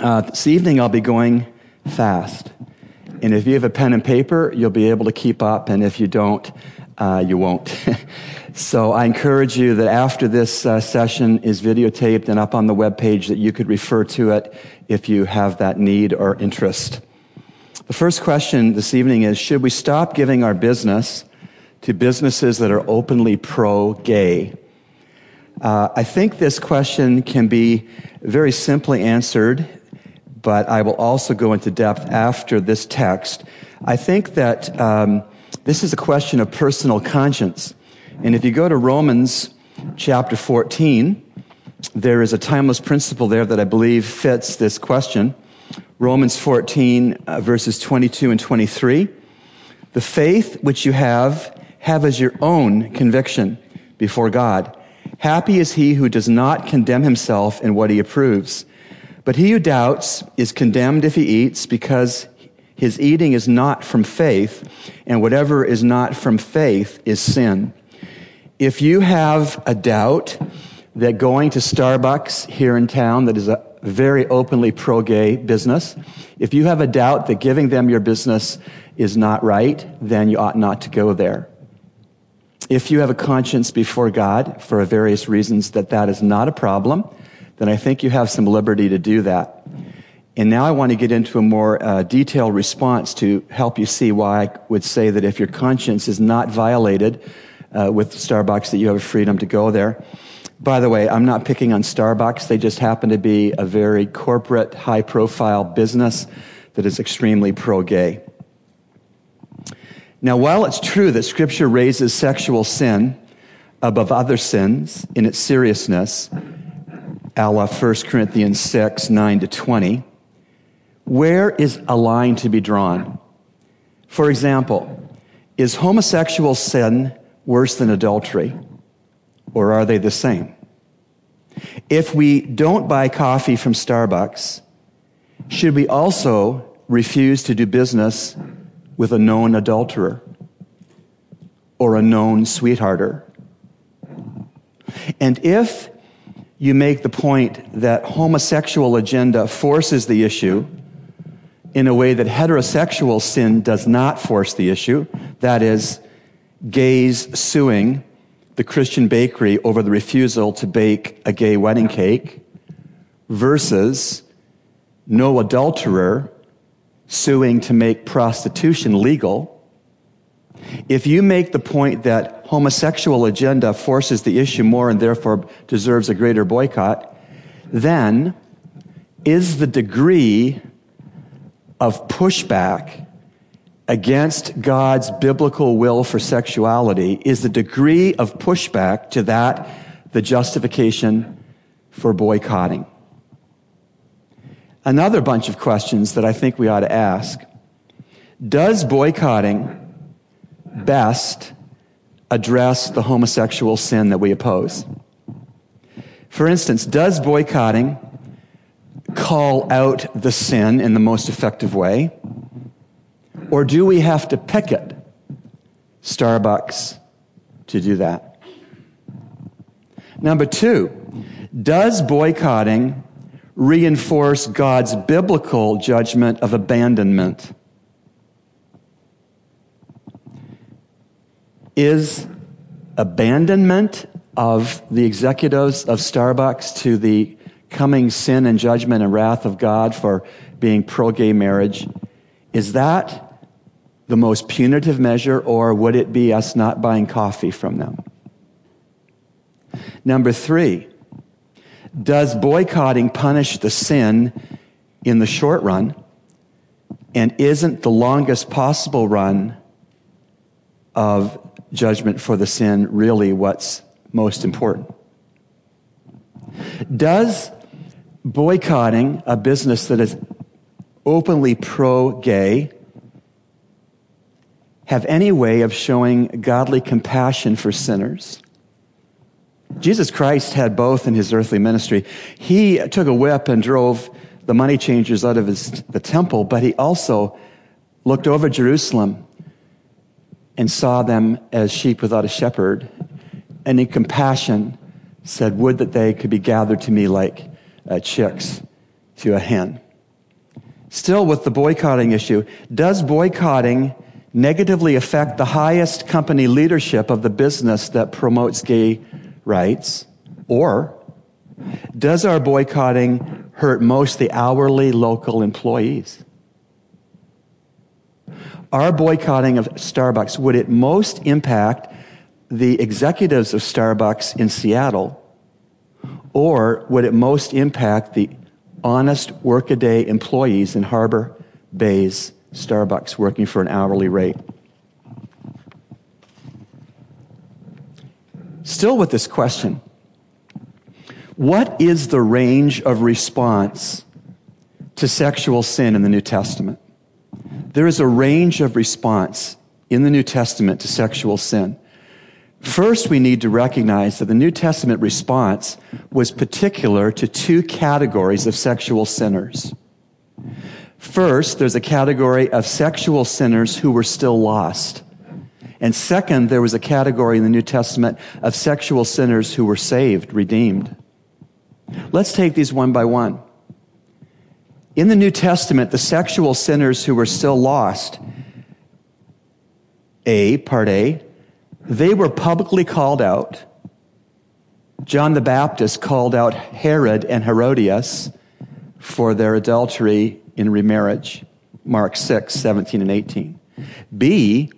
Uh, this evening I'll be going fast. And if you have a pen and paper, you'll be able to keep up. And if you don't, uh, you won't. so I encourage you that after this uh, session is videotaped and up on the web page that you could refer to it if you have that need or interest. The first question this evening is, should we stop giving our business to businesses that are openly pro-gay? Uh, I think this question can be very simply answered but I will also go into depth after this text. I think that um, this is a question of personal conscience. And if you go to Romans chapter 14, there is a timeless principle there that I believe fits this question. Romans 14, uh, verses 22 and 23. The faith which you have, have as your own conviction before God. Happy is he who does not condemn himself in what he approves. But he who doubts is condemned if he eats because his eating is not from faith, and whatever is not from faith is sin. If you have a doubt that going to Starbucks here in town, that is a very openly pro gay business, if you have a doubt that giving them your business is not right, then you ought not to go there. If you have a conscience before God for various reasons that that is not a problem, then I think you have some liberty to do that. And now I want to get into a more uh, detailed response to help you see why I would say that if your conscience is not violated uh, with Starbucks, that you have a freedom to go there. By the way, I'm not picking on Starbucks. They just happen to be a very corporate, high profile business that is extremely pro gay. Now, while it's true that Scripture raises sexual sin above other sins in its seriousness, a la 1 Corinthians 6, 9 to 20, where is a line to be drawn? For example, is homosexual sin worse than adultery? Or are they the same? If we don't buy coffee from Starbucks, should we also refuse to do business with a known adulterer or a known sweethearter? And if you make the point that homosexual agenda forces the issue in a way that heterosexual sin does not force the issue. That is, gays suing the Christian bakery over the refusal to bake a gay wedding cake versus no adulterer suing to make prostitution legal. If you make the point that homosexual agenda forces the issue more and therefore deserves a greater boycott, then is the degree of pushback against God's biblical will for sexuality, is the degree of pushback to that the justification for boycotting? Another bunch of questions that I think we ought to ask. Does boycotting best address the homosexual sin that we oppose. For instance, does boycotting call out the sin in the most effective way? Or do we have to picket Starbucks to do that? Number two, does boycotting reinforce God's biblical judgment of abandonment? Is abandonment of the executives of Starbucks to the coming sin and judgment and wrath of God for being pro gay marriage, is that the most punitive measure, or would it be us not buying coffee from them? Number three, does boycotting punish the sin in the short run? And isn't the longest possible run of judgment for the sin really what's most important? Does boycotting a business that is openly pro gay have any way of showing godly compassion for sinners? Jesus Christ had both in his earthly ministry. He took a whip and drove the money changers out of his, the temple, but he also looked over Jerusalem and saw them as sheep without a shepherd, and in compassion said, Would that they could be gathered to me like uh, chicks to a hen. Still with the boycotting issue, does boycotting negatively affect the highest company leadership of the business that promotes gay rights? Or does our boycotting hurt most the hourly local employees? Our boycotting of Starbucks, would it most impact the executives of Starbucks in Seattle? Or would it most impact the honest workaday employees in Harbor Bay's Starbucks working for an hourly rate? Still with this question What is the range of response to sexual sin in the New Testament? There is a range of response in the New Testament to sexual sin. First, we need to recognize that the New Testament response was particular to two categories of sexual sinners. First, there's a category of sexual sinners who were still lost. And second, there was a category in the New Testament of sexual sinners who were saved, redeemed. Let's take these one by one. In the New Testament, the sexual sinners who were still lost, A, part A, they were publicly called out. John the Baptist called out Herod and Herodias for their adultery in remarriage. Mark 6, 17 and 18. B,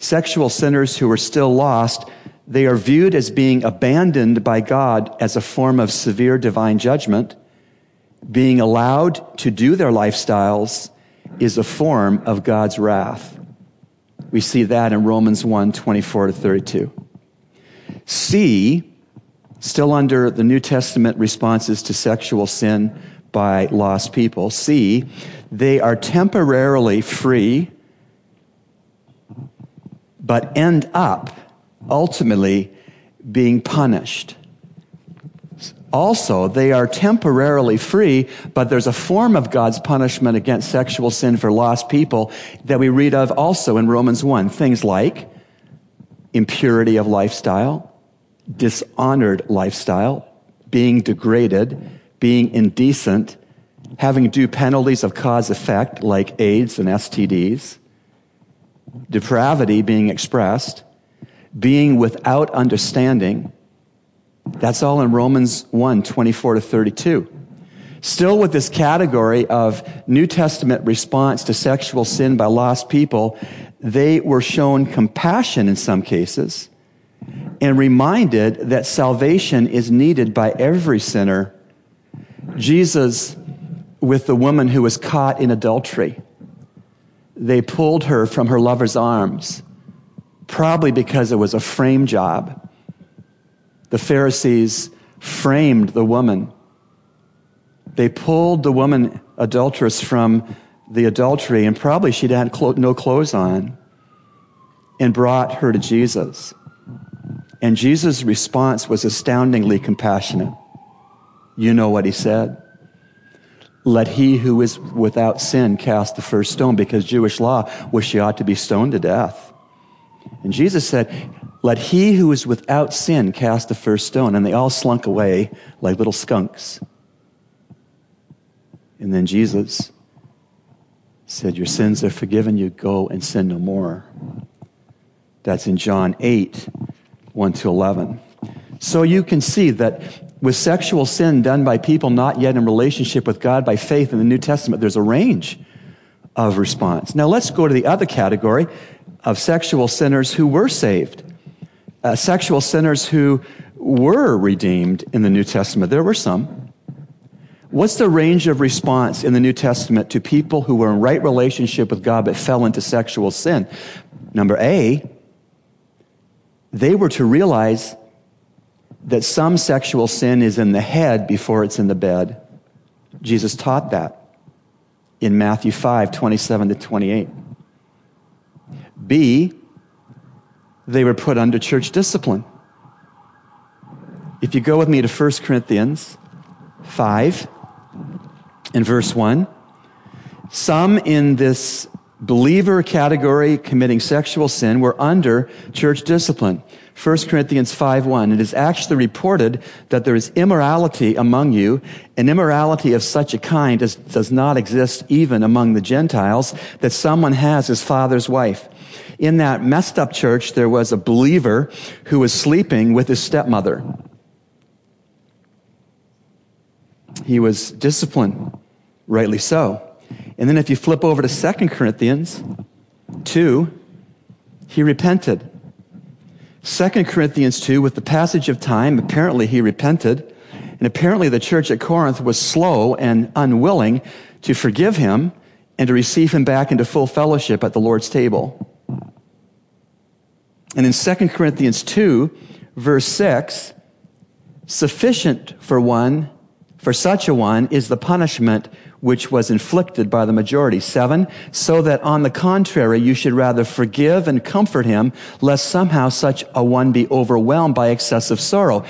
sexual sinners who are still lost, they are viewed as being abandoned by God as a form of severe divine judgment being allowed to do their lifestyles is a form of God's wrath. We see that in Romans 1 24 to 32. C, still under the New Testament responses to sexual sin by lost people, C, they are temporarily free, but end up ultimately being punished. Also, they are temporarily free, but there's a form of God's punishment against sexual sin for lost people that we read of also in Romans 1. Things like impurity of lifestyle, dishonored lifestyle, being degraded, being indecent, having due penalties of cause effect like AIDS and STDs, depravity being expressed, being without understanding, that's all in Romans 1 24 to 32. Still with this category of New Testament response to sexual sin by lost people, they were shown compassion in some cases and reminded that salvation is needed by every sinner. Jesus, with the woman who was caught in adultery, they pulled her from her lover's arms, probably because it was a frame job the Pharisees framed the woman. They pulled the woman adulteress from the adultery, and probably she'd had no clothes on, and brought her to Jesus. And Jesus' response was astoundingly compassionate. You know what he said. Let he who is without sin cast the first stone, because Jewish law was she ought to be stoned to death. And Jesus said, let he who is without sin cast the first stone. And they all slunk away like little skunks. And then Jesus said, Your sins are forgiven you. Go and sin no more. That's in John 8, 1 to 11. So you can see that with sexual sin done by people not yet in relationship with God by faith in the New Testament, there's a range of response. Now let's go to the other category of sexual sinners who were saved uh, sexual sinners who were redeemed in the New Testament. There were some. What's the range of response in the New Testament to people who were in right relationship with God but fell into sexual sin? Number A, they were to realize that some sexual sin is in the head before it's in the bed. Jesus taught that in Matthew 5, 27 to 28. B, they were put under church discipline. If you go with me to 1 Corinthians 5 in verse 1, some in this believer category committing sexual sin were under church discipline. 1 Corinthians 5:1 it is actually reported that there is immorality among you an immorality of such a kind as does not exist even among the Gentiles that someone has his father's wife. In that messed up church there was a believer who was sleeping with his stepmother. He was disciplined rightly so. And then if you flip over to 2 Corinthians 2 he repented 2 Corinthians 2, with the passage of time, apparently he repented. And apparently the church at Corinth was slow and unwilling to forgive him and to receive him back into full fellowship at the Lord's table. And in 2 Corinthians 2, verse 6, sufficient for one, for such a one, is the punishment which was inflicted by the majority. Seven, so that on the contrary, you should rather forgive and comfort him, lest somehow such a one be overwhelmed by excessive sorrow.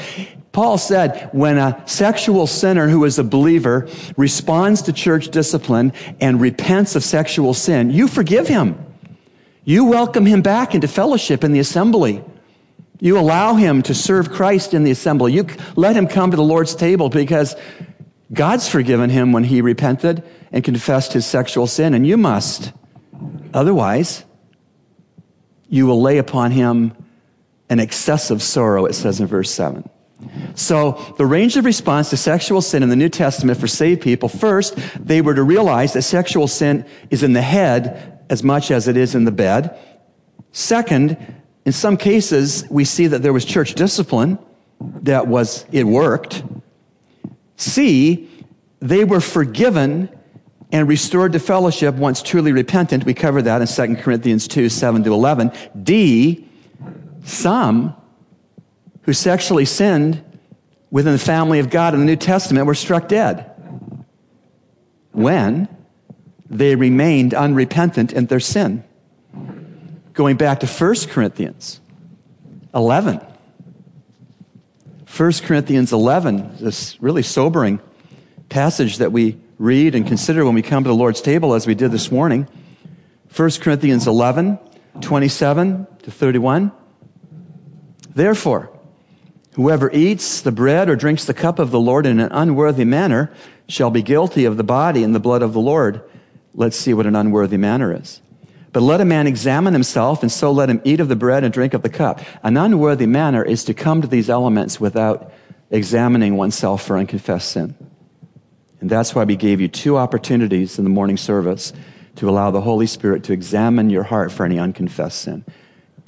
Paul said, when a sexual sinner who is a believer responds to church discipline and repents of sexual sin, you forgive him. You welcome him back into fellowship in the assembly. You allow him to serve Christ in the assembly. You let him come to the Lord's table because God's forgiven him when he repented and confessed his sexual sin, and you must. Otherwise, you will lay upon him an excessive sorrow, it says in verse 7. So, the range of response to sexual sin in the New Testament for saved people first, they were to realize that sexual sin is in the head as much as it is in the bed. Second, in some cases, we see that there was church discipline that was, it worked. C, they were forgiven and restored to fellowship once truly repentant. We cover that in 2 Corinthians 2, 7 to 11. D, some who sexually sinned within the family of God in the New Testament were struck dead when they remained unrepentant in their sin. Going back to 1 Corinthians 11. 1 Corinthians 11, this really sobering passage that we read and consider when we come to the Lord's table, as we did this morning. 1 Corinthians 11, 27 to 31. Therefore, whoever eats the bread or drinks the cup of the Lord in an unworthy manner shall be guilty of the body and the blood of the Lord. Let's see what an unworthy manner is. But let a man examine himself, and so let him eat of the bread and drink of the cup. An unworthy manner is to come to these elements without examining oneself for unconfessed sin. And that's why we gave you two opportunities in the morning service to allow the Holy Spirit to examine your heart for any unconfessed sin.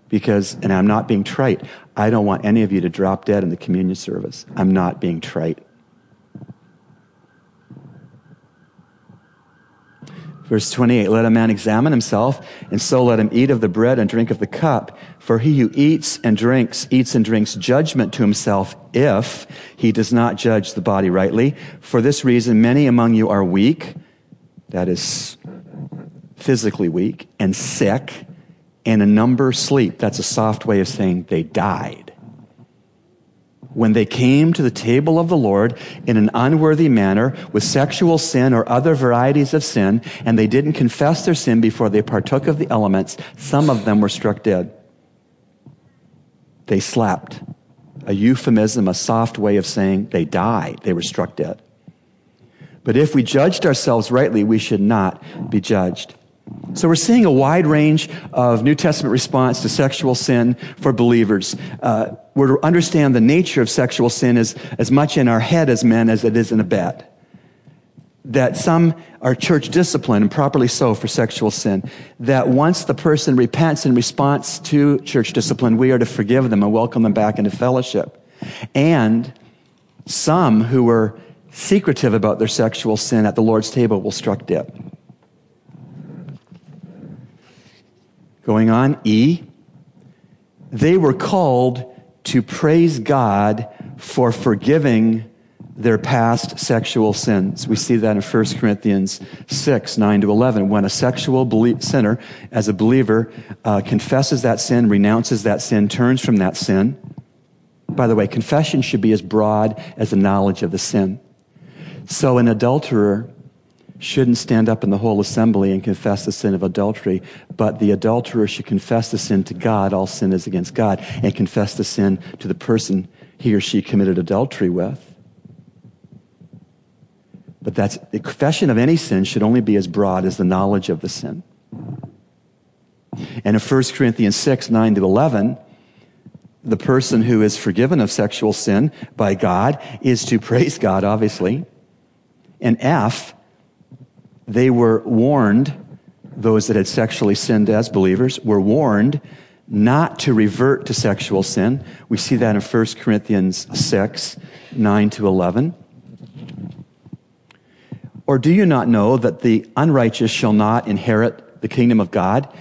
Because, and I'm not being trite, I don't want any of you to drop dead in the communion service. I'm not being trite. Verse 28, let a man examine himself, and so let him eat of the bread and drink of the cup. For he who eats and drinks, eats and drinks judgment to himself if he does not judge the body rightly. For this reason, many among you are weak, that is physically weak, and sick, and a number sleep. That's a soft way of saying they died when they came to the table of the Lord in an unworthy manner with sexual sin or other varieties of sin, and they didn't confess their sin before they partook of the elements, some of them were struck dead. They slept. A euphemism, a soft way of saying they died. They were struck dead. But if we judged ourselves rightly, we should not be judged. So we're seeing a wide range of New Testament response to sexual sin for believers. Uh, we're to understand the nature of sexual sin is as much in our head as men as it is in a bed. That some are church discipline, and properly so for sexual sin. That once the person repents in response to church discipline, we are to forgive them and welcome them back into fellowship. And some who were secretive about their sexual sin at the Lord's table will struck dead. Going on, E. They were called to praise God for forgiving their past sexual sins. We see that in 1 Corinthians 6, 9 to 11. When a sexual sinner, as a believer, uh, confesses that sin, renounces that sin, turns from that sin. By the way, confession should be as broad as the knowledge of the sin. So an adulterer shouldn't stand up in the whole assembly and confess the sin of adultery, but the adulterer should confess the sin to God. All sin is against God, and confess the sin to the person he or she committed adultery with. But that's the confession of any sin should only be as broad as the knowledge of the sin. And in 1 Corinthians 6, 9 to 11, the person who is forgiven of sexual sin by God is to praise God, obviously. And F, they were warned, those that had sexually sinned as believers, were warned not to revert to sexual sin. We see that in 1 Corinthians 6, 9 to 11. Or do you not know that the unrighteous shall not inherit the kingdom of God?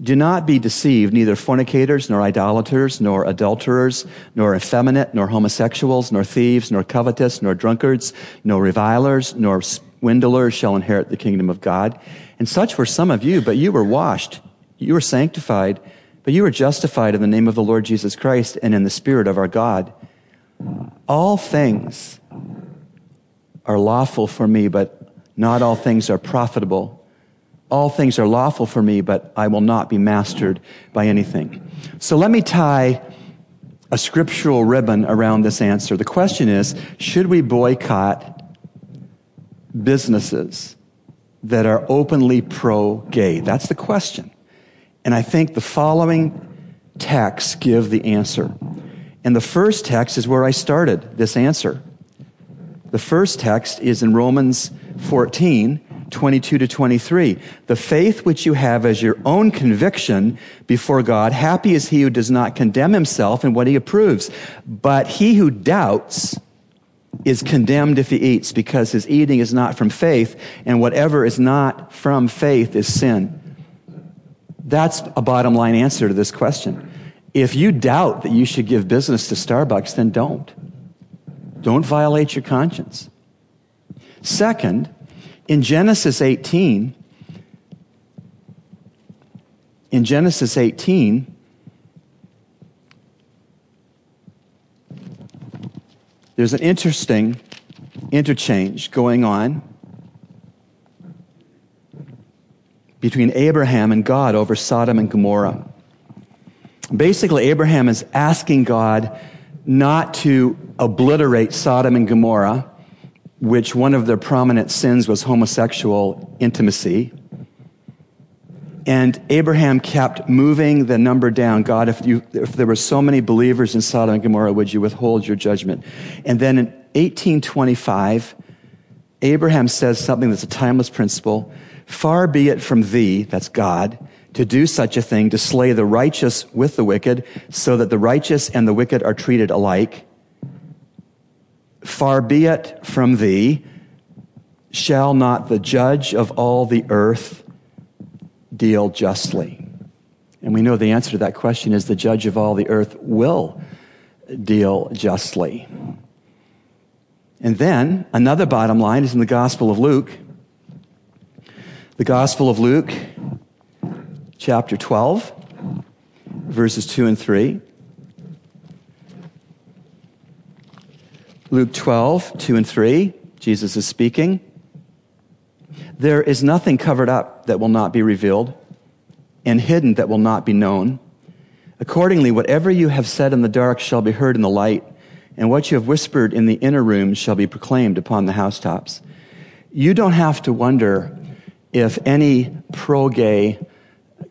Do not be deceived, neither fornicators, nor idolaters, nor adulterers, nor effeminate, nor homosexuals, nor thieves, nor covetous, nor drunkards, nor revilers, nor swindlers shall inherit the kingdom of God. And such were some of you, but you were washed, you were sanctified, but you were justified in the name of the Lord Jesus Christ and in the Spirit of our God. All things are lawful for me, but not all things are profitable. All things are lawful for me, but I will not be mastered by anything. So let me tie a scriptural ribbon around this answer. The question is should we boycott businesses that are openly pro gay? That's the question. And I think the following texts give the answer. And the first text is where I started this answer. The first text is in Romans 14, 22 to 23. The faith which you have as your own conviction before God, happy is he who does not condemn himself in what he approves. But he who doubts is condemned if he eats, because his eating is not from faith, and whatever is not from faith is sin. That's a bottom line answer to this question. If you doubt that you should give business to Starbucks, then don't. Don't violate your conscience. Second, in Genesis 18, in Genesis 18, there's an interesting interchange going on between Abraham and God over Sodom and Gomorrah. Basically, Abraham is asking God not to obliterate Sodom and Gomorrah which one of their prominent sins was homosexual intimacy. And Abraham kept moving the number down. God, if, you, if there were so many believers in Sodom and Gomorrah, would you withhold your judgment? And then in 1825, Abraham says something that's a timeless principle. Far be it from thee, that's God, to do such a thing, to slay the righteous with the wicked, so that the righteous and the wicked are treated alike. Far be it from thee, shall not the judge of all the earth deal justly? And we know the answer to that question is the judge of all the earth will deal justly. And then another bottom line is in the Gospel of Luke. The Gospel of Luke, chapter 12, verses 2 and 3. Luke 12, 2 and 3, Jesus is speaking. There is nothing covered up that will not be revealed, and hidden that will not be known. Accordingly, whatever you have said in the dark shall be heard in the light, and what you have whispered in the inner rooms shall be proclaimed upon the housetops. You don't have to wonder if any pro gay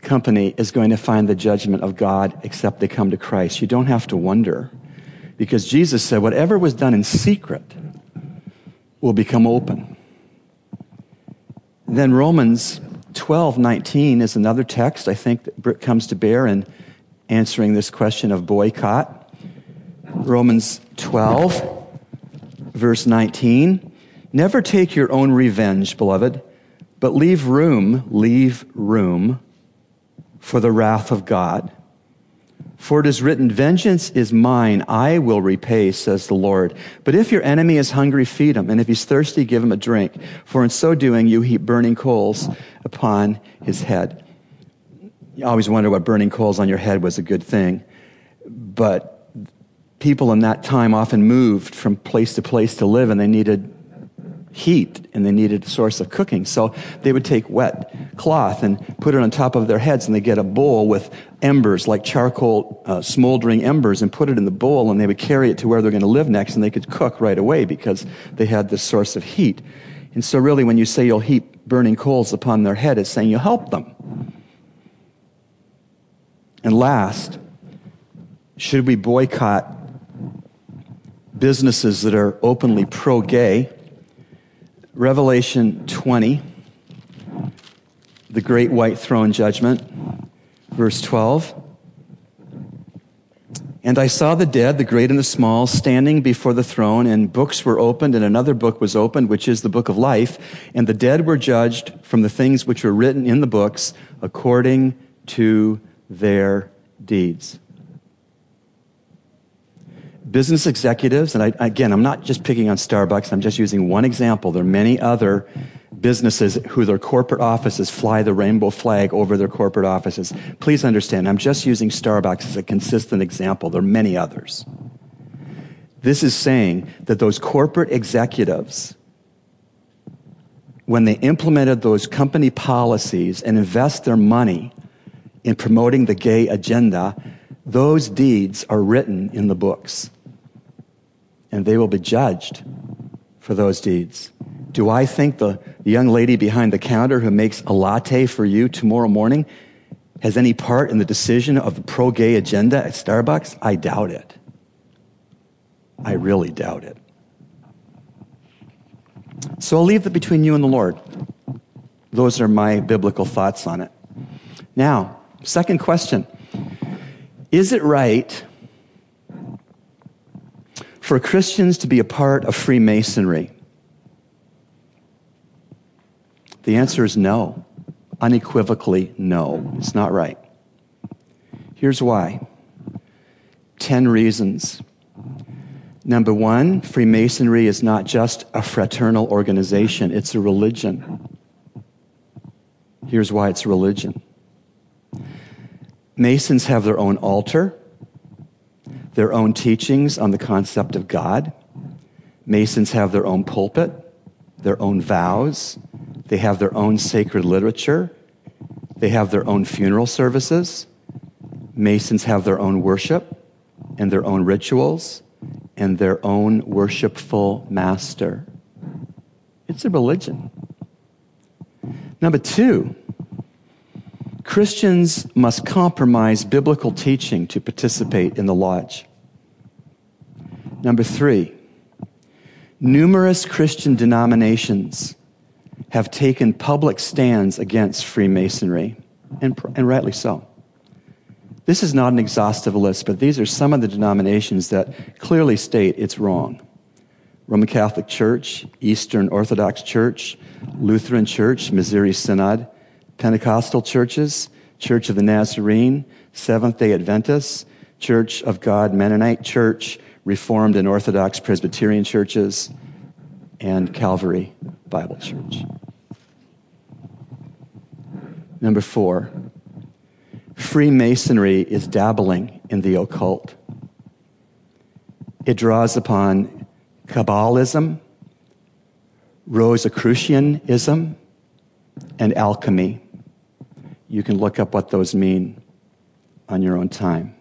company is going to find the judgment of God except they come to Christ. You don't have to wonder. Because Jesus said, whatever was done in secret will become open. Then Romans 12, 19 is another text I think that comes to bear in answering this question of boycott. Romans 12, verse 19. Never take your own revenge, beloved, but leave room, leave room for the wrath of God. For it is written, Vengeance is mine, I will repay, says the Lord. But if your enemy is hungry, feed him, and if he's thirsty, give him a drink. For in so doing, you heap burning coals upon his head. You always wonder what burning coals on your head was a good thing. But people in that time often moved from place to place to live, and they needed heat and they needed a source of cooking. So they would take wet cloth and put it on top of their heads and they get a bowl with embers, like charcoal uh, smoldering embers, and put it in the bowl and they would carry it to where they're going to live next and they could cook right away because they had this source of heat. And so really when you say you'll heap burning coals upon their head, it's saying you'll help them. And last, should we boycott businesses that are openly pro gay? Revelation 20, the great white throne judgment, verse 12. And I saw the dead, the great and the small, standing before the throne, and books were opened, and another book was opened, which is the book of life. And the dead were judged from the things which were written in the books according to their deeds business executives, and I, again, I'm not just picking on Starbucks, I'm just using one example. There are many other businesses who their corporate offices fly the rainbow flag over their corporate offices. Please understand, I'm just using Starbucks as a consistent example. There are many others. This is saying that those corporate executives, when they implemented those company policies and invest their money in promoting the gay agenda, those deeds are written in the books and they will be judged for those deeds. Do I think the young lady behind the counter who makes a latte for you tomorrow morning has any part in the decision of the pro gay agenda at Starbucks? I doubt it. I really doubt it. So I'll leave that between you and the Lord. Those are my biblical thoughts on it. Now, second question Is it right for Christians to be a part of Freemasonry? The answer is no. Unequivocally, no. It's not right. Here's why 10 reasons. Number one, Freemasonry is not just a fraternal organization, it's a religion. Here's why it's a religion Masons have their own altar, their own teachings on the concept of God. Masons have their own pulpit, their own vows. They have their own sacred literature. They have their own funeral services. Masons have their own worship and their own rituals and their own worshipful master. It's a religion. Number two, Christians must compromise biblical teaching to participate in the lodge. Number three, numerous Christian denominations have taken public stands against Freemasonry, and, and rightly so. This is not an exhaustive list, but these are some of the denominations that clearly state it's wrong. Roman Catholic Church, Eastern Orthodox Church, Lutheran Church, Missouri Synod, Pentecostal churches, Church of the Nazarene, Seventh day Adventists, Church of God Mennonite Church, Reformed and Orthodox Presbyterian churches, and Calvary Bible Church. Number four, Freemasonry is dabbling in the occult. It draws upon Kabbalism, Rosicrucianism, and alchemy. You can look up what those mean on your own time.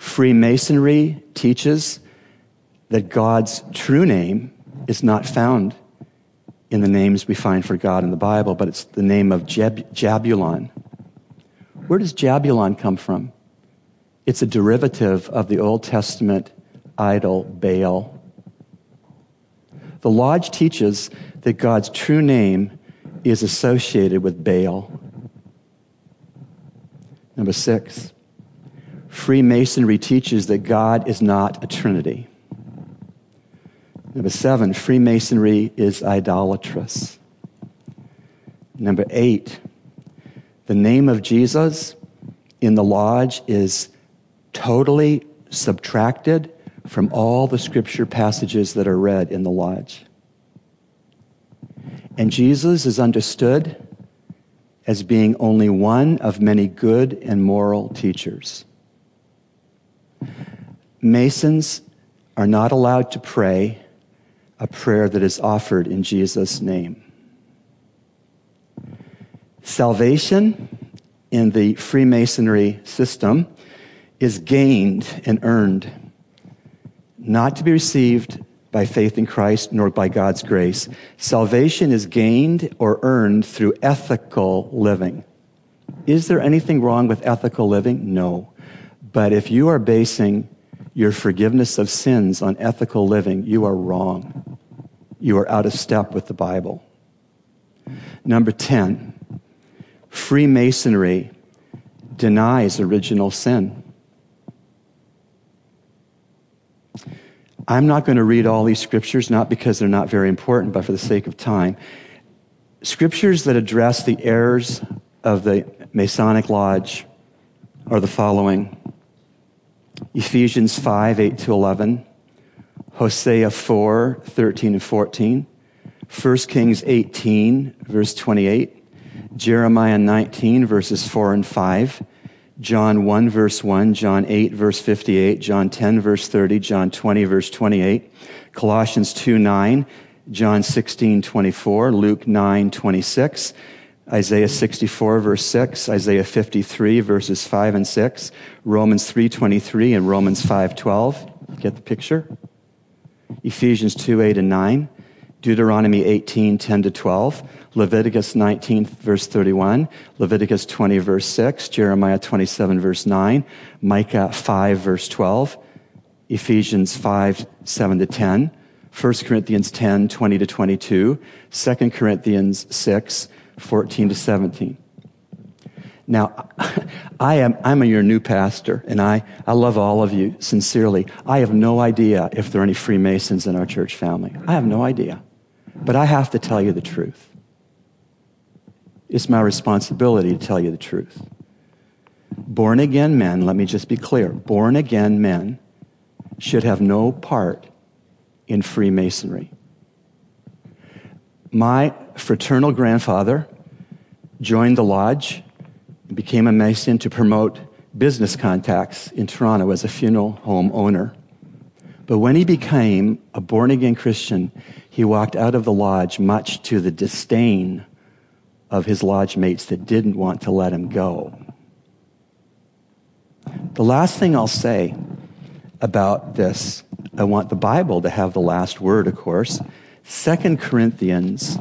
Freemasonry teaches that God's true name is not found in the names we find for God in the Bible, but it's the name of Jeb- Jabulon. Where does Jabulon come from? It's a derivative of the Old Testament idol Baal. The Lodge teaches that God's true name is associated with Baal. Number six, Freemasonry teaches that God is not a trinity. Number seven, Freemasonry is idolatrous. Number eight, the name of Jesus in the lodge is totally subtracted from all the scripture passages that are read in the lodge. And Jesus is understood as being only one of many good and moral teachers. Masons are not allowed to pray a prayer that is offered in Jesus' name. Salvation in the Freemasonry system is gained and earned, not to be received by faith in Christ nor by God's grace. Salvation is gained or earned through ethical living. Is there anything wrong with ethical living? No. But if you are basing your forgiveness of sins on ethical living, you are wrong. You are out of step with the Bible. Number 10, Freemasonry denies original sin. I'm not going to read all these scriptures, not because they're not very important, but for the sake of time. Scriptures that address the errors of the Masonic Lodge are the following Ephesians 5 8 to 11, Hosea 4 13 and 14, 1 Kings 18, verse 28, Jeremiah 19, verses 4 and 5, John 1, verse 1, John 8, verse 58, John 10, verse 30, John 20, verse 28, Colossians 2, 9, John 16, 24, Luke 9, 26, Isaiah 64, verse 6, Isaiah 53, verses 5 and 6, Romans 3:23 and Romans 5:12. Get the picture? Ephesians 2, 8 and 9, Deuteronomy 18, 10 to 12, Leviticus 19, verse 31, Leviticus 20, verse 6, Jeremiah 27, verse 9, Micah 5, verse 12, Ephesians 5, 7 to 10, 1 Corinthians 10, 20 to 22, 2 Corinthians 6, 14 to 17. Now, I am, I'm your new pastor, and I, I love all of you sincerely. I have no idea if there are any Freemasons in our church family. I have no idea. But I have to tell you the truth. It's my responsibility to tell you the truth. Born again men, let me just be clear born again men should have no part in Freemasonry. My fraternal grandfather joined the lodge and became a Mason to promote business contacts in Toronto as a funeral home owner. But when he became a born again Christian, he walked out of the lodge much to the disdain of his lodge mates that didn't want to let him go. The last thing I'll say about this, I want the Bible to have the last word, of course. 2 Corinthians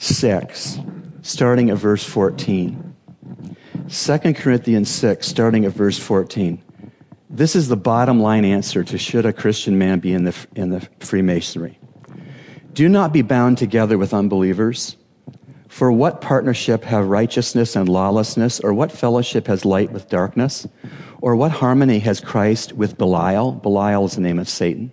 6, starting at verse 14. 2 Corinthians 6, starting at verse 14. This is the bottom line answer to should a Christian man be in the, in the Freemasonry. Do not be bound together with unbelievers. For what partnership have righteousness and lawlessness, or what fellowship has light with darkness? Or what harmony has Christ with Belial? Belial is the name of Satan.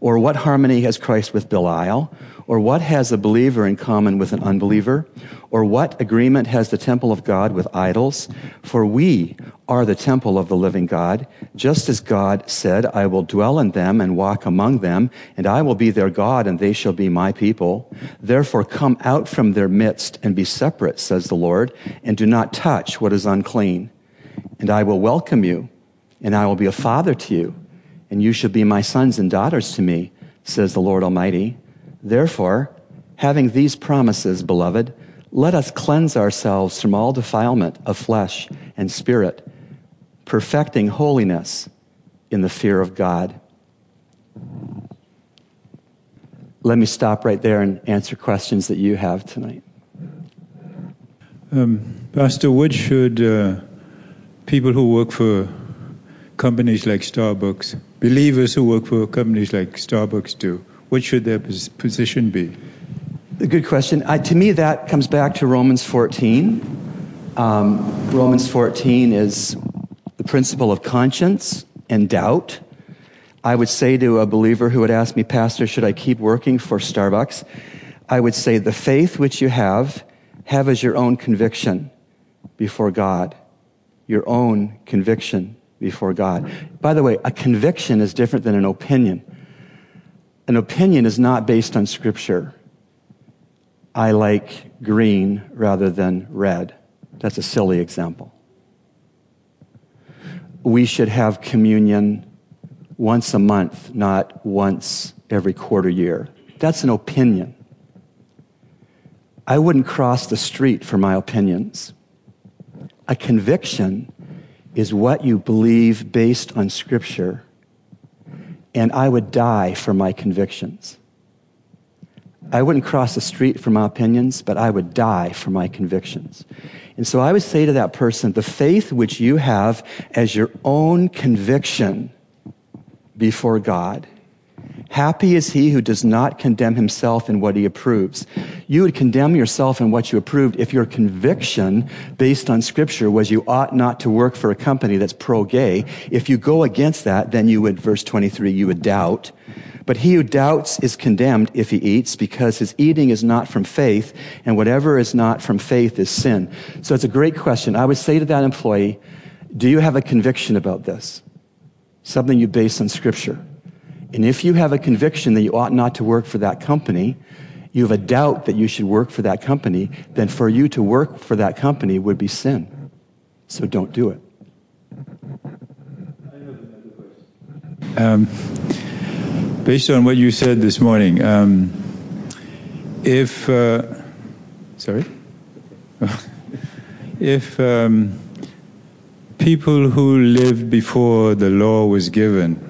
Or what harmony has Christ with Belial? Or what has a believer in common with an unbeliever? Or what agreement has the temple of God with idols? For we are the temple of the living God, just as God said, I will dwell in them and walk among them, and I will be their God, and they shall be my people. Therefore come out from their midst and be separate, says the Lord, and do not touch what is unclean. And I will welcome you, and I will be a father to you, and you shall be my sons and daughters to me, says the Lord Almighty. Therefore, having these promises, beloved, let us cleanse ourselves from all defilement of flesh and spirit perfecting holiness in the fear of God. Let me stop right there and answer questions that you have tonight. Um, Pastor, what should uh, people who work for companies like Starbucks, believers who work for companies like Starbucks do? What should their position be? A good question. To me, that comes back to Romans 14. Um, Romans 14 is the principle of conscience and doubt. I would say to a believer who would ask me, Pastor, should I keep working for Starbucks? I would say, the faith which you have, have as your own conviction before God. Your own conviction before God. By the way, a conviction is different than an opinion. An opinion is not based on Scripture. I like green rather than red. That's a silly example we should have communion once a month, not once every quarter year. That's an opinion. I wouldn't cross the street for my opinions. A conviction is what you believe based on Scripture, and I would die for my convictions. I wouldn't cross the street for my opinions, but I would die for my convictions. And so I would say to that person, the faith which you have as your own conviction before God Happy is he who does not condemn himself in what he approves. You would condemn yourself in what you approved if your conviction based on scripture was you ought not to work for a company that's pro-gay. If you go against that, then you would, verse 23, you would doubt. But he who doubts is condemned if he eats because his eating is not from faith and whatever is not from faith is sin. So it's a great question. I would say to that employee, do you have a conviction about this? Something you base on scripture. And if you have a conviction that you ought not to work for that company, you have a doubt that you should work for that company, then for you to work for that company would be sin. So don't do it. Um, based on what you said this morning, um, if, uh, sorry? if um, people who lived before the law was given,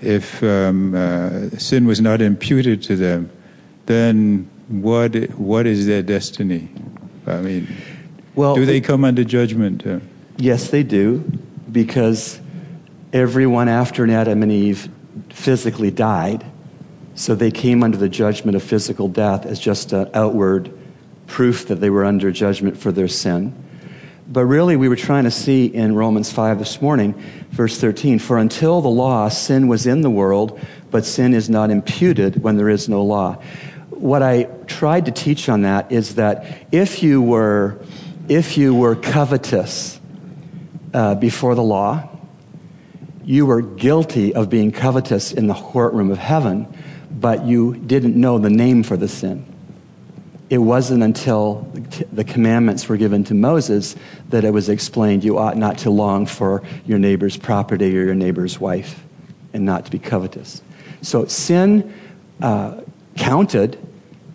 if um, uh, sin was not imputed to them, then what what is their destiny? I mean, well, do they come under judgment? Uh, yes, they do, because everyone after Adam and Eve physically died, so they came under the judgment of physical death as just an outward proof that they were under judgment for their sin. But really, we were trying to see in Romans 5 this morning, verse 13 For until the law, sin was in the world, but sin is not imputed when there is no law. What I tried to teach on that is that if you were, if you were covetous uh, before the law, you were guilty of being covetous in the courtroom of heaven, but you didn't know the name for the sin it wasn't until the commandments were given to Moses that it was explained you ought not to long for your neighbor's property or your neighbor's wife and not to be covetous. So sin uh, counted,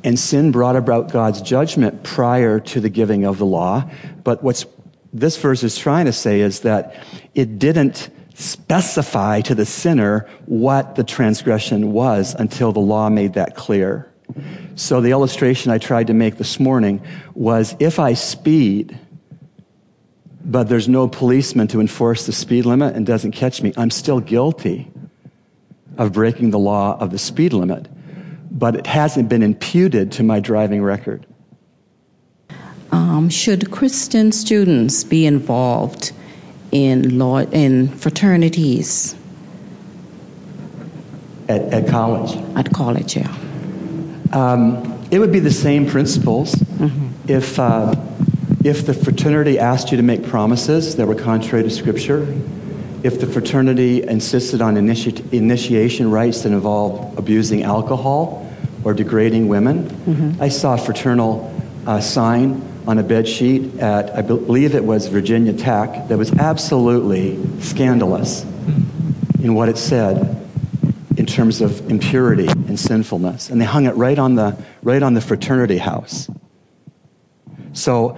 and sin brought about God's judgment prior to the giving of the law. But what's this verse is trying to say is that it didn't specify to the sinner what the transgression was until the law made that clear. So, the illustration I tried to make this morning was if I speed, but there's no policeman to enforce the speed limit and doesn't catch me, I'm still guilty of breaking the law of the speed limit, but it hasn't been imputed to my driving record. Um, should Christian students be involved in law in fraternities? At, at college? At college, yeah. Um, it would be the same principles mm-hmm. if, uh, if the fraternity asked you to make promises that were contrary to Scripture, if the fraternity insisted on initi- initiation rites that involved abusing alcohol or degrading women. Mm-hmm. I saw a fraternal uh, sign on a bed sheet at, I believe it was Virginia Tech, that was absolutely scandalous in what it said in terms of impurity and sinfulness. And they hung it right on the, right on the fraternity house. So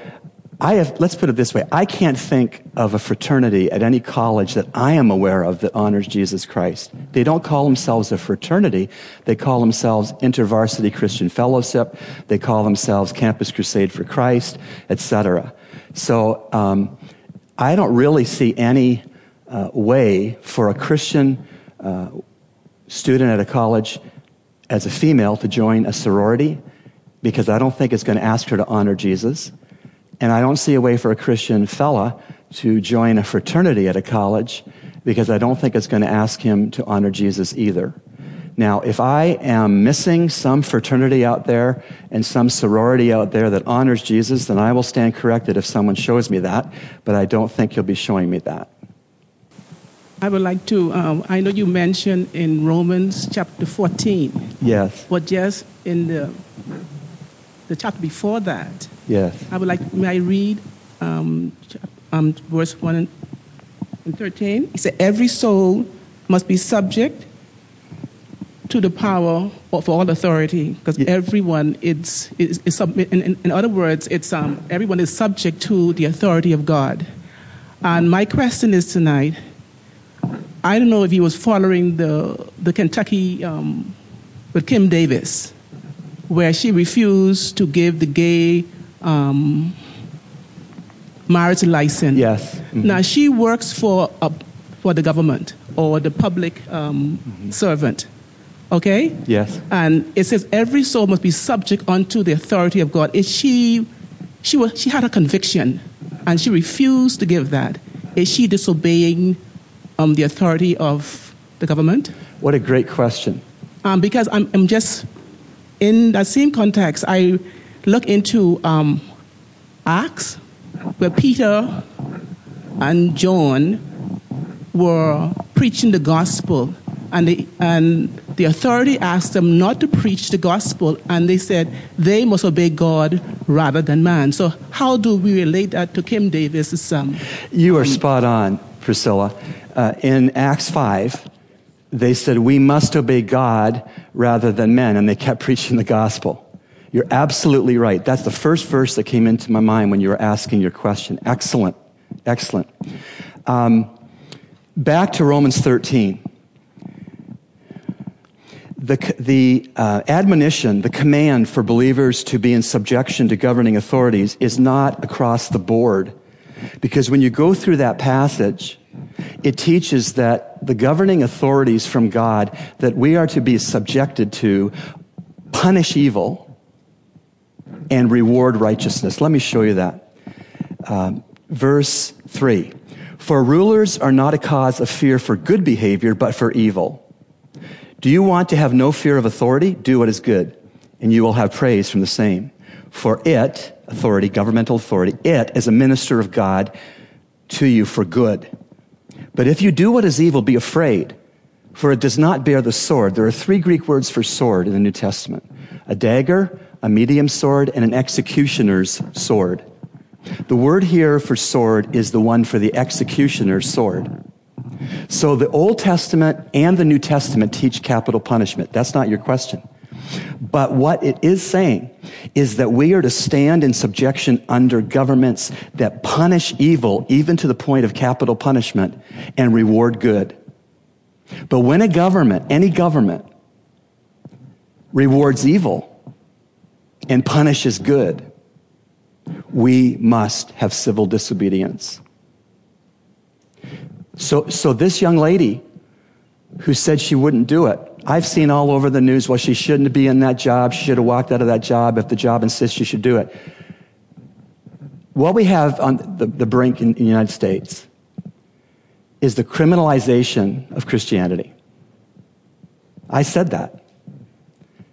I have, let's put it this way I can't think of a fraternity at any college that I am aware of that honors Jesus Christ. They don't call themselves a fraternity, they call themselves InterVarsity Christian Fellowship, they call themselves Campus Crusade for Christ, etc. So um, I don't really see any uh, way for a Christian uh, student at a college as a female to join a sorority because I don't think it's going to ask her to honor Jesus. And I don't see a way for a Christian fella to join a fraternity at a college because I don't think it's going to ask him to honor Jesus either. Now, if I am missing some fraternity out there and some sorority out there that honors Jesus, then I will stand corrected if someone shows me that, but I don't think he'll be showing me that. I would like to, um, I know you mentioned in Romans chapter 14. Yes. But just in the, the chapter before that. Yes. I would like, may I read um, um, verse 1 and 13? He said, Every soul must be subject to the power of all authority, because Yeah. everyone is, is, is submit, in, in, in other words, it's, um, everyone is subject to the authority of God. And my question is tonight, I don't know if he was following the, the Kentucky um, with Kim Davis, where she refused to give the gay um, marriage license. Yes. Mhm. Now she works for a, for the government or the public um, servant. Okay. Yes. And it says every soul must be subject unto the authority of God. Is she, she was, she had a conviction, and she refused to give that. Is she disobeying um, the authority of the government? What a great question. Um, because I'm, I'm just in that same context. I look into um, Acts, where Peter and John were preaching the gospel, and the, and the authority asked them not to preach the gospel, and they said they must obey God rather than man. So, how do we relate that to Kim Davis's um, You are spot on, Priscilla. Uh, in Acts 5, they said, We must obey God rather than men, and they kept preaching the gospel. You're absolutely right. That's the first verse that came into my mind when you were asking your question. Excellent. Excellent. Um, back to Romans 13. The, the uh, admonition, the command for believers to be in subjection to governing authorities is not across the board. Because when you go through that passage, it teaches that the governing authorities from God that we are to be subjected to punish evil and reward righteousness. Let me show you that. Um, verse 3 For rulers are not a cause of fear for good behavior, but for evil. Do you want to have no fear of authority? Do what is good, and you will have praise from the same. For it, authority, governmental authority, it is a minister of God to you for good. But if you do what is evil, be afraid, for it does not bear the sword. There are three Greek words for sword in the New Testament a dagger, a medium sword, and an executioner's sword. The word here for sword is the one for the executioner's sword. So the Old Testament and the New Testament teach capital punishment. That's not your question. But what it is saying is that we are to stand in subjection under governments that punish evil, even to the point of capital punishment, and reward good. But when a government, any government, rewards evil and punishes good, we must have civil disobedience. So, so this young lady who said she wouldn't do it, I've seen all over the news, well, she shouldn't be in that job. She should have walked out of that job if the job insists she should do it. What we have on the, the brink in, in the United States is the criminalization of Christianity. I said that.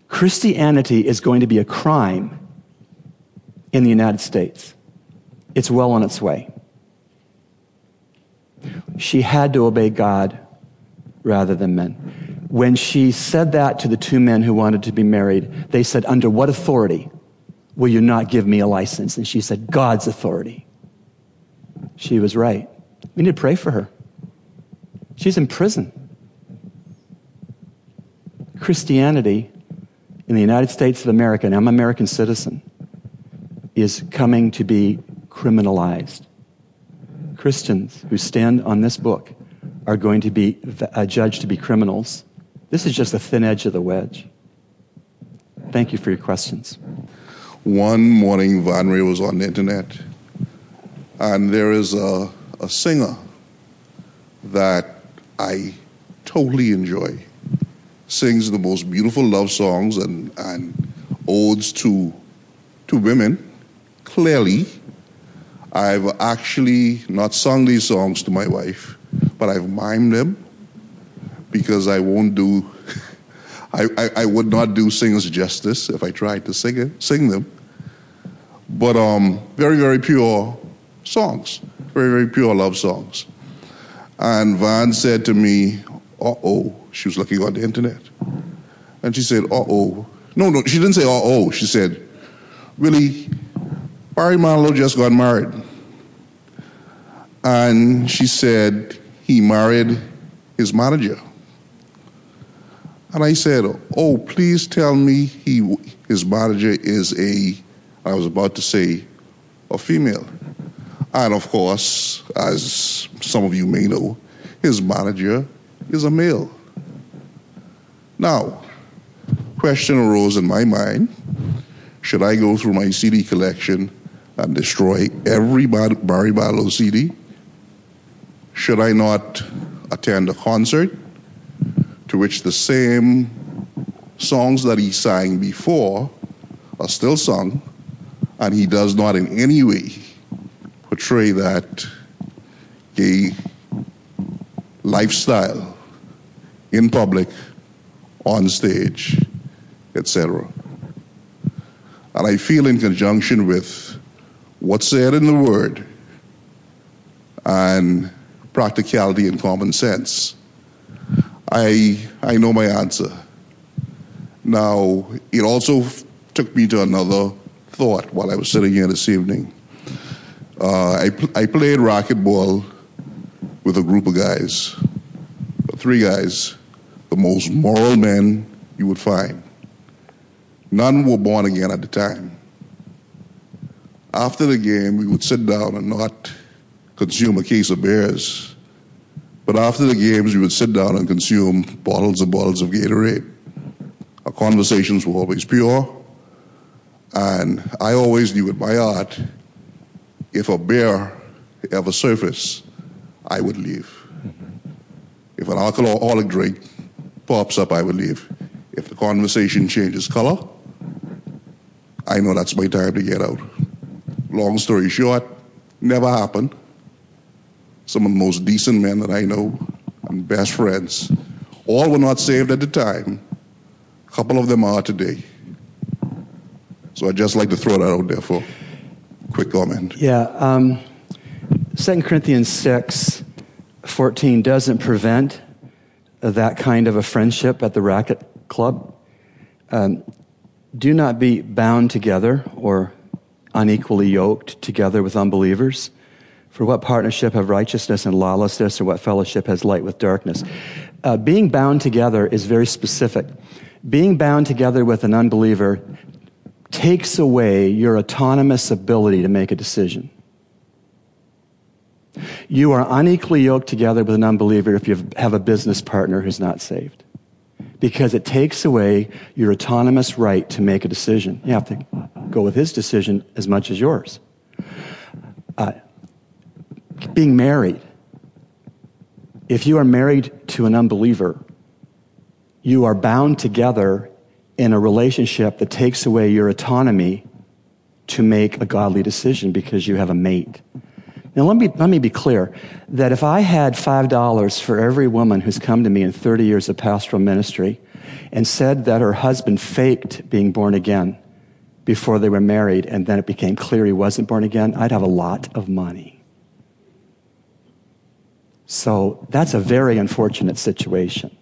Christianity is going to be a crime in the United States. It's well on its way. She had to obey God rather than men. When she said that to the two men who wanted to be married, they said, Under what authority will you not give me a license? And she said, God's authority. She was right. We need to pray for her. She's in prison. Christianity in the United States of America, and I'm an American citizen, is coming to be criminalized. Christians who stand on this book are going to be judged to be criminals. This is just the thin edge of the wedge. Thank you for your questions. One morning, Van Ray was on the internet, and there is a, a singer that I totally enjoy. Sings the most beautiful love songs and, and odes to, to women. Clearly, I've actually not sung these songs to my wife, but I've mimed them because I won't do, I, I, I, would not do singers justice if I tried to sing it, sing them. But um, very, very pure songs, very, very pure love songs. And Van said to me, uh oh, she was looking on the internet. And she said, uh oh. No, no, she didn't say uh oh. She said, really, Barry Manilow just got married. And she said he married his manager. And I said, Oh, please tell me he, his manager is a, I was about to say, a female. And of course, as some of you may know, his manager is a male. Now, question arose in my mind should I go through my CD collection and destroy every Barry Manilow CD? Should I not attend a concert to which the same songs that he sang before are still sung, and he does not in any way portray that gay lifestyle in public, on stage, etc. And I feel, in conjunction with what's said in the Word and practicality and common sense, I, I know my answer. Now, it also took me to another thought while I was sitting here this evening. Uh, I, pl- I played racquetball with a group of guys, three guys, the most moral men you would find. None were born again at the time. After the game, we would sit down and not consume a case of beers. But after the games, we would sit down and consume bottles and bottles of Gatorade. Our conversations were always pure. And I always knew in my heart if a bear ever surfaced, I would leave. If an alcoholic drink pops up, I would leave. If the conversation changes color, I know that's my time to get out. Long story short, never happened. Some of the most decent men that I know and best friends, all were not saved at the time. A couple of them are today. So I'd just like to throw that out there for quick comment. Yeah. Um, 2 Corinthians 6 14 doesn't prevent that kind of a friendship at the racket club. Um, do not be bound together or unequally yoked together with unbelievers. For what partnership have righteousness and lawlessness, or what fellowship has light with darkness? Uh, being bound together is very specific. Being bound together with an unbeliever takes away your autonomous ability to make a decision. You are unequally yoked together with an unbeliever if you have a business partner who's not saved because it takes away your autonomous right to make a decision. You have to go with his decision as much as yours. Uh, being married. If you are married to an unbeliever, you are bound together in a relationship that takes away your autonomy to make a godly decision because you have a mate. Now, let me, let me be clear that if I had $5 for every woman who's come to me in 30 years of pastoral ministry and said that her husband faked being born again before they were married and then it became clear he wasn't born again, I'd have a lot of money. So that's a very unfortunate situation.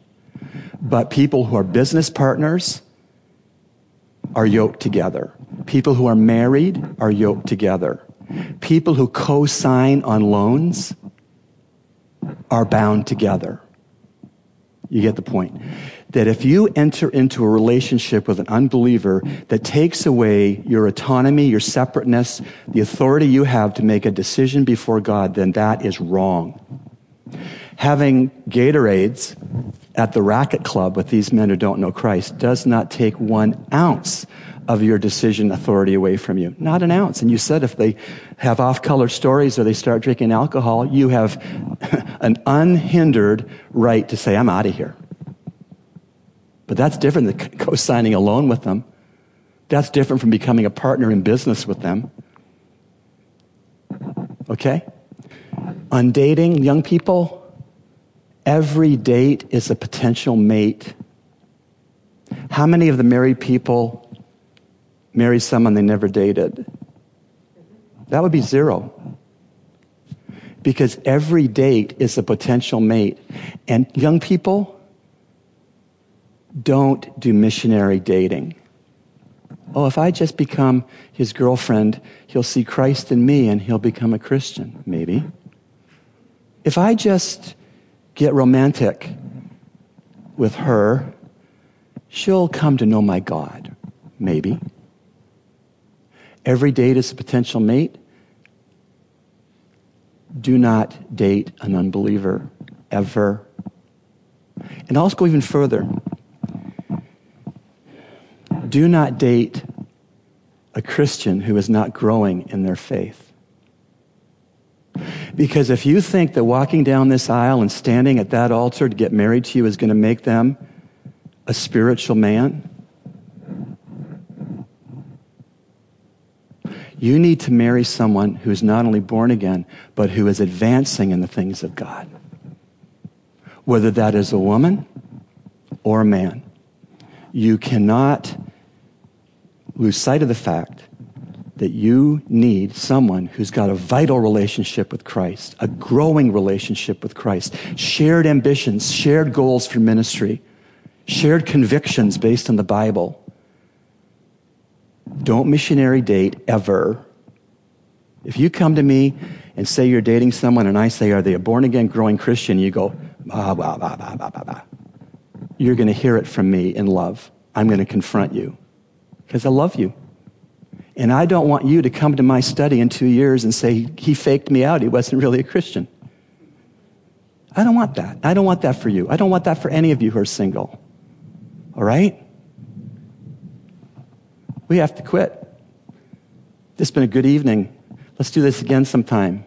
But people who are business partners are yoked together. People who are married are yoked together. People who co sign on loans are bound together. You get the point. That if you enter into a relationship with an unbeliever that takes away your autonomy, your separateness, the authority you have to make a decision before God, then that is wrong. Having Gatorades at the racket club with these men who don't know Christ does not take one ounce of your decision authority away from you. Not an ounce. And you said if they have off color stories or they start drinking alcohol, you have an unhindered right to say, I'm out of here. But that's different than co signing a loan with them. That's different from becoming a partner in business with them. Okay? On dating, young people, every date is a potential mate. How many of the married people marry someone they never dated? That would be zero. Because every date is a potential mate. And young people, don't do missionary dating. Oh, if I just become his girlfriend, he'll see Christ in me and he'll become a Christian. Maybe. If I just get romantic with her, she'll come to know my God. Maybe. Every date is a potential mate. Do not date an unbeliever ever. And I'll go even further. Do not date a Christian who is not growing in their faith. Because if you think that walking down this aisle and standing at that altar to get married to you is going to make them a spiritual man, you need to marry someone who is not only born again, but who is advancing in the things of God. Whether that is a woman or a man, you cannot lose sight of the fact that you need someone who's got a vital relationship with Christ, a growing relationship with Christ, shared ambitions, shared goals for ministry, shared convictions based on the Bible. Don't missionary date ever. If you come to me and say you're dating someone and I say, Are they a born again growing Christian? You go, bah, bah, bah, bah, bah, bah, bah. You're going to hear it from me in love. I'm going to confront you because I love you. And I don't want you to come to my study in two years and say, he faked me out. He wasn't really a Christian. I don't want that. I don't want that for you. I don't want that for any of you who are single. All right? We have to quit. This has been a good evening. Let's do this again sometime.